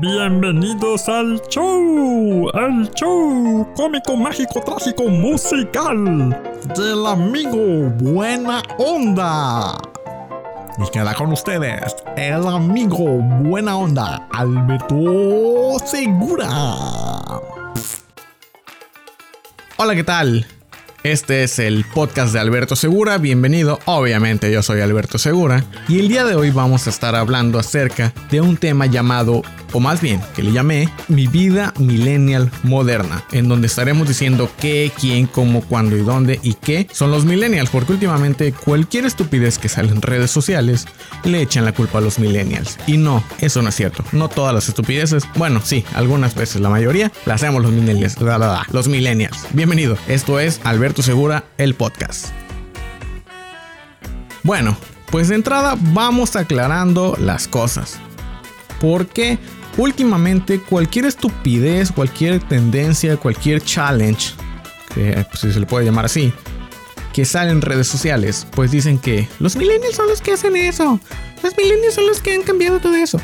Bienvenidos al show, el show cómico, mágico, trágico, musical del amigo Buena Onda. Y queda con ustedes el amigo Buena Onda, Alberto Segura. Hola, ¿qué tal? Este es el podcast de Alberto Segura, bienvenido, obviamente yo soy Alberto Segura y el día de hoy vamos a estar hablando acerca de un tema llamado, o más bien que le llamé, mi vida millennial moderna, en donde estaremos diciendo qué, quién, cómo, cuándo y dónde y qué son los millennials, porque últimamente cualquier estupidez que sale en redes sociales le echan la culpa a los millennials. Y no, eso no es cierto, no todas las estupideces, bueno, sí, algunas veces, la mayoría, las hacemos los millennials, los millennials. Bienvenido, esto es Alberto Segura, el podcast. Bueno, pues de entrada vamos aclarando las cosas. Porque últimamente cualquier estupidez, cualquier tendencia, cualquier challenge, que pues, si se le puede llamar así, que sale en redes sociales, pues dicen que los millennials son los que hacen eso. Los millennials son los que han cambiado todo eso.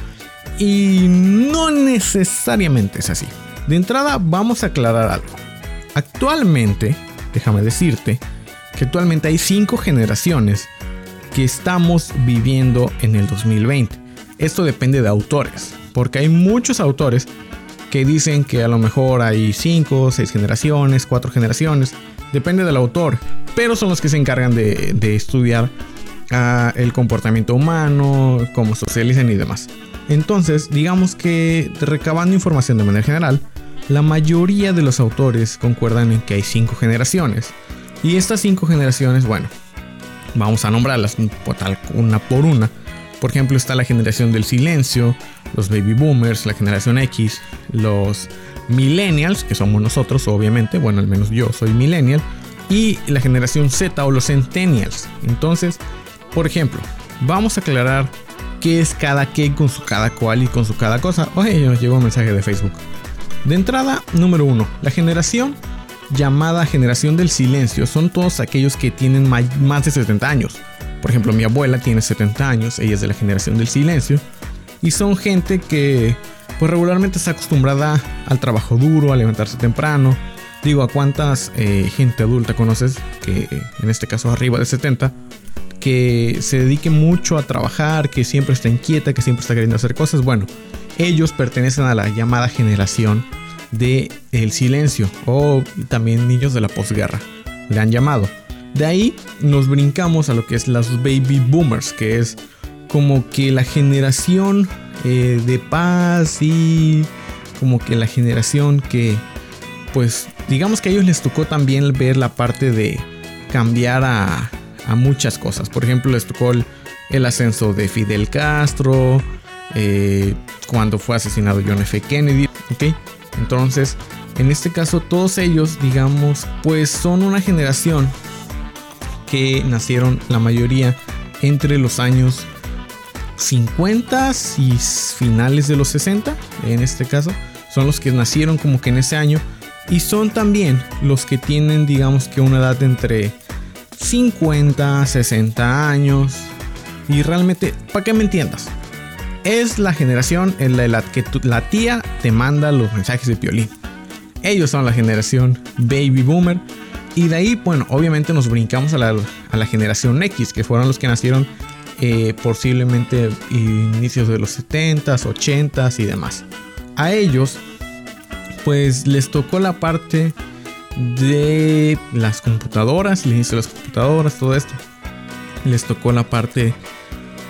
Y no necesariamente es así. De entrada vamos a aclarar algo. Actualmente déjame decirte que actualmente hay cinco generaciones que estamos viviendo en el 2020. Esto depende de autores, porque hay muchos autores que dicen que a lo mejor hay cinco, seis generaciones, cuatro generaciones, depende del autor, pero son los que se encargan de, estudiar ah, el comportamiento humano, cómo socializan y demás. Entonces, digamos que recabando información de manera general, la mayoría de los autores concuerdan en que hay cinco generaciones. Y estas cinco generaciones, bueno, vamos a nombrarlas una por una. Por ejemplo, está la generación del silencio, los baby boomers, la generación X, los millennials, que somos nosotros, obviamente, bueno, al menos yo soy millennial, y la generación Z o los centennials. Entonces, por ejemplo, vamos a aclarar qué es cada qué con su cada cual y con su cada cosa. Oye, nos llegó un mensaje de Facebook. De entrada, número uno, la generación llamada generación del silencio son todos aquellos que tienen más de 70 años. Por ejemplo, mi abuela tiene 70 años, ella es de la generación del silencio, y son gente que pues regularmente está acostumbrada al trabajo duro, a levantarse temprano. Digo, ¿a cuántas eh, gente adulta conoces que en este caso arriba de 70 que se dedique mucho a trabajar, que siempre está inquieta, que siempre está queriendo hacer cosas? Bueno, ellos pertenecen a la llamada generación de el silencio o también niños de la posguerra, le han llamado. De ahí nos brincamos a lo que es las baby boomers, que es como que la generación eh, de paz y como que la generación que pues digamos que a ellos les tocó también ver la parte de cambiar a, muchas cosas. Por ejemplo, les tocó el ascenso de Fidel Castro, eh, cuando fue asesinado John F. Kennedy. ¿ok? Entonces, en este caso, todos ellos, digamos, pues son una generación que nacieron la mayoría entre los años 50 y finales de los 60, en este caso, son los que nacieron como que en ese año y son también los que tienen, digamos que una edad entre 50, 60 años. Y realmente, para que me entiendas, es la generación en la que la tía te manda los mensajes de violín. Ellos son la generación baby boomer. Y de ahí, bueno, obviamente nos brincamos a la, generación X, que fueron los que nacieron eh, posiblemente inicios de los 70s, 80s y demás. A ellos, pues les tocó la parte de las computadoras, el inicio de las computadoras, todo esto. Les tocó la parte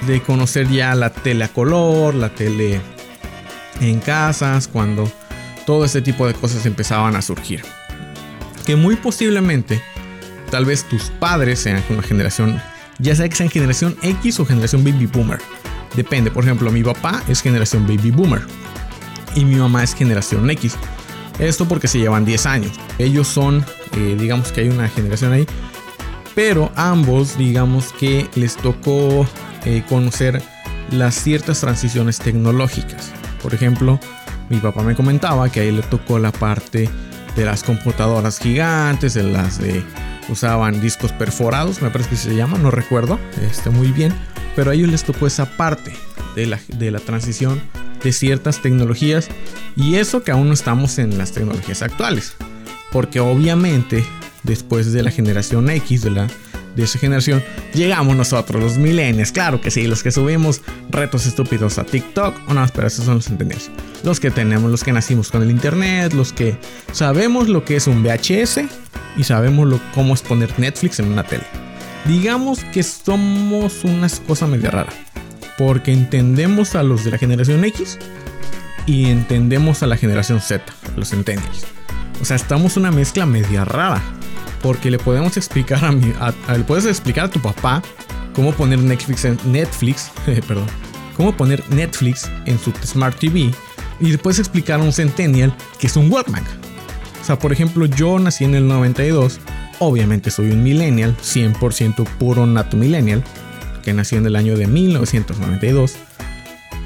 de conocer ya la tele a color, la tele en casas, cuando todo ese tipo de cosas empezaban a surgir. Que muy posiblemente, tal vez tus padres sean una generación, ya sea que sean generación X o generación baby boomer. Depende, por ejemplo, mi papá es generación baby boomer y mi mamá es generación X. Esto porque se llevan 10 años. Ellos son, eh, digamos que hay una generación ahí, pero ambos, digamos que les tocó eh, conocer las ciertas transiciones tecnológicas. Por ejemplo, mi papá me comentaba que a él le tocó la parte de las computadoras gigantes, de las de usaban discos perforados, me parece que se llama, no recuerdo este, muy bien, pero a ellos les tocó esa parte de la, de la transición de ciertas tecnologías y eso que aún no estamos en las tecnologías actuales. Porque obviamente después de la generación X, de, la, de esa generación, llegamos nosotros, los millennials, claro que sí, los que subimos retos estúpidos a TikTok, o no, pero esos son los centennials. Los que tenemos, los que nacimos con el internet, los que sabemos lo que es un VHS y sabemos lo, cómo es poner Netflix en una tele. Digamos que somos una cosa media rara, porque entendemos a los de la generación X y entendemos a la generación Z, los centennials. O sea, estamos una mezcla media rara. Porque le podemos explicar a mi. le puedes explicar a tu papá cómo poner Netflix en Netflix. perdón. Cómo poner Netflix en su Smart TV. Y le puedes explicar a un Centennial que es un Walkman. O sea, por ejemplo, yo nací en el 92. Obviamente soy un millennial, 100% puro nato millennial, que nací en el año de 1992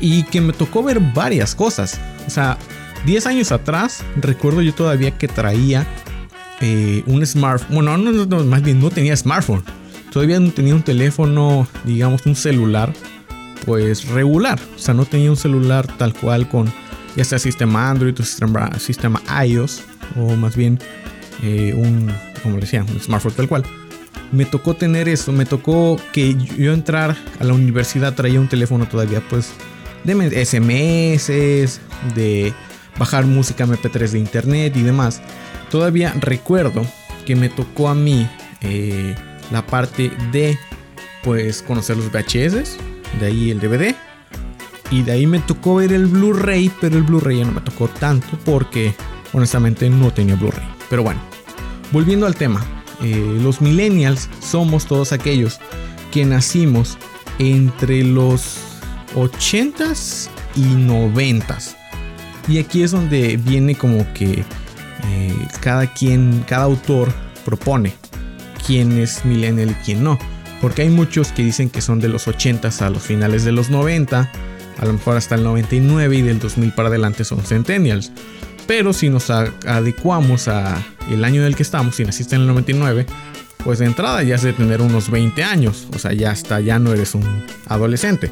y que me tocó ver varias cosas. O sea, 10 años atrás, recuerdo yo todavía que traía eh, un smartphone. Bueno, no, más bien no tenía smartphone. Todavía no tenía un teléfono, digamos, un celular, pues regular. O sea, no tenía un celular tal cual con ya sea sistema Android o sistema, sistema iOS, o más bien eh, un, como decía, un smartphone tal cual. Me tocó tener eso, me tocó que yo entrar a la universidad traía un teléfono todavía, pues, de SMS, de bajar música MP3 de internet y demás. Todavía recuerdo que me tocó a mí eh, la parte de pues conocer los VHS, de ahí el DVD. Y de ahí me tocó ver el Blu-ray, pero el Blu-ray ya no me tocó tanto porque honestamente no tenía Blu-ray. Pero bueno, volviendo al tema, eh, los millennials somos todos aquellos que nacimos entre los 80s y 90s. Y aquí es donde viene como que eh, cada quien, cada autor propone quién es millennial y quién no. Porque hay muchos que dicen que son de los 80 a los finales de los 90, a lo mejor hasta el 99 y del 2000 para adelante son centennials. Pero si nos adecuamos a el año del que estamos, si naciste en el 99, pues de entrada ya has de tener unos 20 años, o sea, ya hasta ya no eres un adolescente.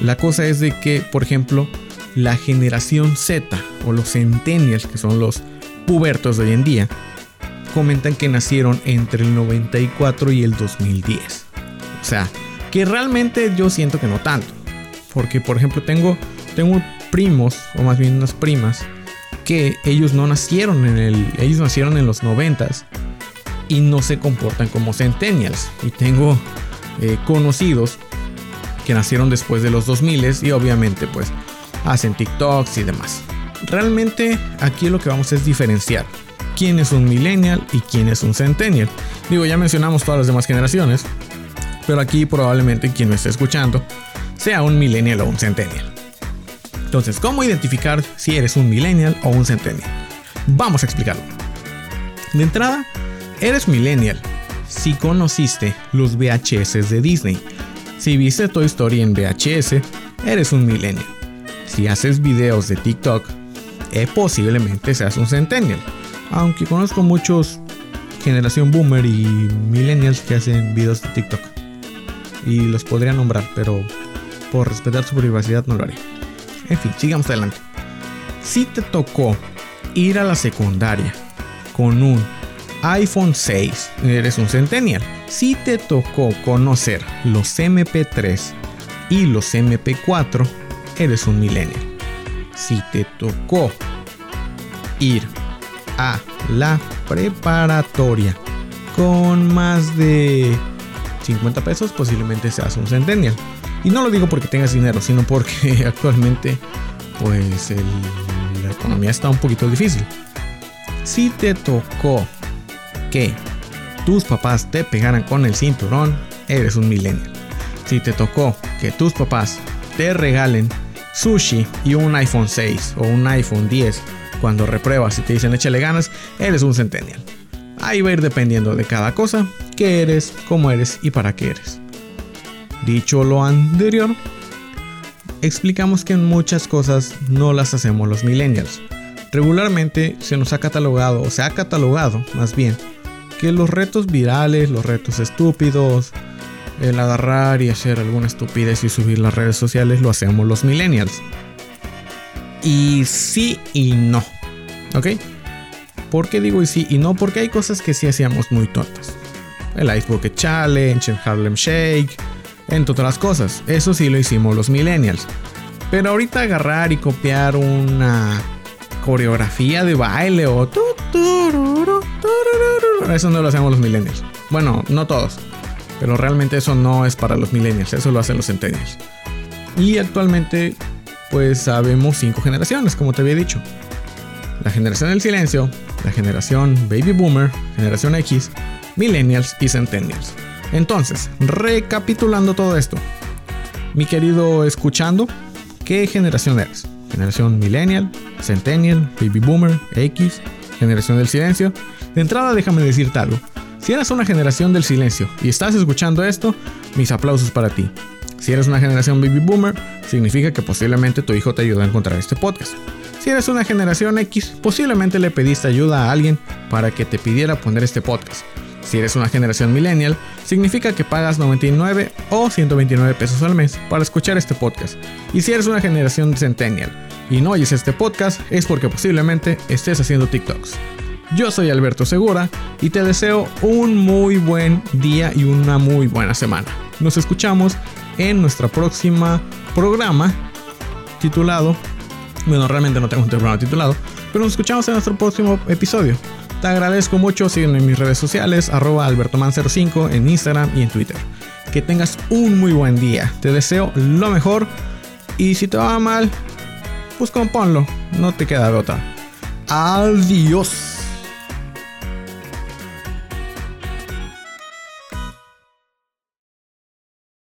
La cosa es de que, por ejemplo, la generación Z o los centennials, que son los pubertos de hoy en día, comentan que nacieron entre el 94 y el 2010. O sea, que realmente yo siento que no tanto. Porque, por ejemplo, tengo, tengo primos, o más bien unas primas, que ellos no nacieron en el. Ellos nacieron en los 90 y no se comportan como centennials. Y tengo eh, conocidos que nacieron después de los 2000 y obviamente, pues, hacen TikToks y demás. Realmente aquí lo que vamos es diferenciar quién es un millennial y quién es un centennial. Digo, ya mencionamos todas las demás generaciones, pero aquí probablemente quien me esté escuchando sea un millennial o un centennial. Entonces, ¿cómo identificar si eres un millennial o un centennial? Vamos a explicarlo. De entrada, eres millennial si conociste los VHS de Disney. Si viste Toy Story en VHS, eres un millennial. Si haces videos de TikTok, eh, posiblemente seas un centennial. Aunque conozco muchos generación boomer y millennials que hacen videos de TikTok. Y los podría nombrar, pero por respetar su privacidad no lo haré. En fin, sigamos adelante. Si te tocó ir a la secundaria con un iPhone 6, eres un centennial. Si te tocó conocer los MP3 y los MP4, eres un millennial. Si te tocó ir a la preparatoria con más de 50 pesos, posiblemente seas un centennial. Y no lo digo porque tengas dinero, sino porque actualmente pues la economía está un poquito difícil. Si te tocó que tus papás te pegaran con el cinturón, eres un millennial. Si te tocó que tus papás te regalen sushi y un iPhone 6 o un iPhone 10 cuando repruebas y te dicen échale ganas, eres un centennial. Ahí va a ir dependiendo de cada cosa, qué eres, cómo eres y para qué eres. Dicho lo anterior, explicamos que muchas cosas no las hacemos los millennials. Regularmente se nos ha catalogado, o se ha catalogado más bien, que los retos virales, los retos estúpidos, el agarrar y hacer alguna estupidez y subir las redes sociales lo hacemos los millennials. Y sí y no. ¿Ok? ¿Por qué digo y sí y no? Porque hay cosas que sí hacíamos muy tontas. El Ice Bucket Challenge, el Harlem Shake, entre otras cosas. Eso sí lo hicimos los millennials. Pero ahorita agarrar y copiar una coreografía de baile o... Eso no lo hacemos los millennials. Bueno, no todos. Pero realmente eso no es para los millennials. Eso lo hacen los centennials. Y actualmente pues sabemos cinco generaciones, como te había dicho. La generación del silencio, la generación baby boomer, generación X, millennials y centennials. Entonces, recapitulando todo esto, mi querido escuchando, ¿qué generación eres? Generación millennial, centennial, baby boomer, X, generación del silencio. De entrada déjame decirte algo. Si eres una generación del silencio y estás escuchando esto, mis aplausos para ti. Si eres una generación baby boomer, significa que posiblemente tu hijo te ayudó a encontrar este podcast. Si eres una generación X, posiblemente le pediste ayuda a alguien para que te pidiera poner este podcast. Si eres una generación millennial, significa que pagas 99 o 129 pesos al mes para escuchar este podcast. Y si eres una generación centennial y no oyes este podcast, es porque posiblemente estés haciendo TikToks. Yo soy Alberto Segura y te deseo un muy buen día y una muy buena semana. Nos escuchamos en nuestra próxima programa titulado, bueno, realmente no tengo un programa titulado, pero nos escuchamos en nuestro próximo episodio. Te agradezco mucho, sígueme en mis redes sociales, arroba albertoman05 en Instagram y en Twitter. Que tengas un muy buen día. Te deseo lo mejor. Y si te va mal, pues componlo. No te queda gota. Adiós.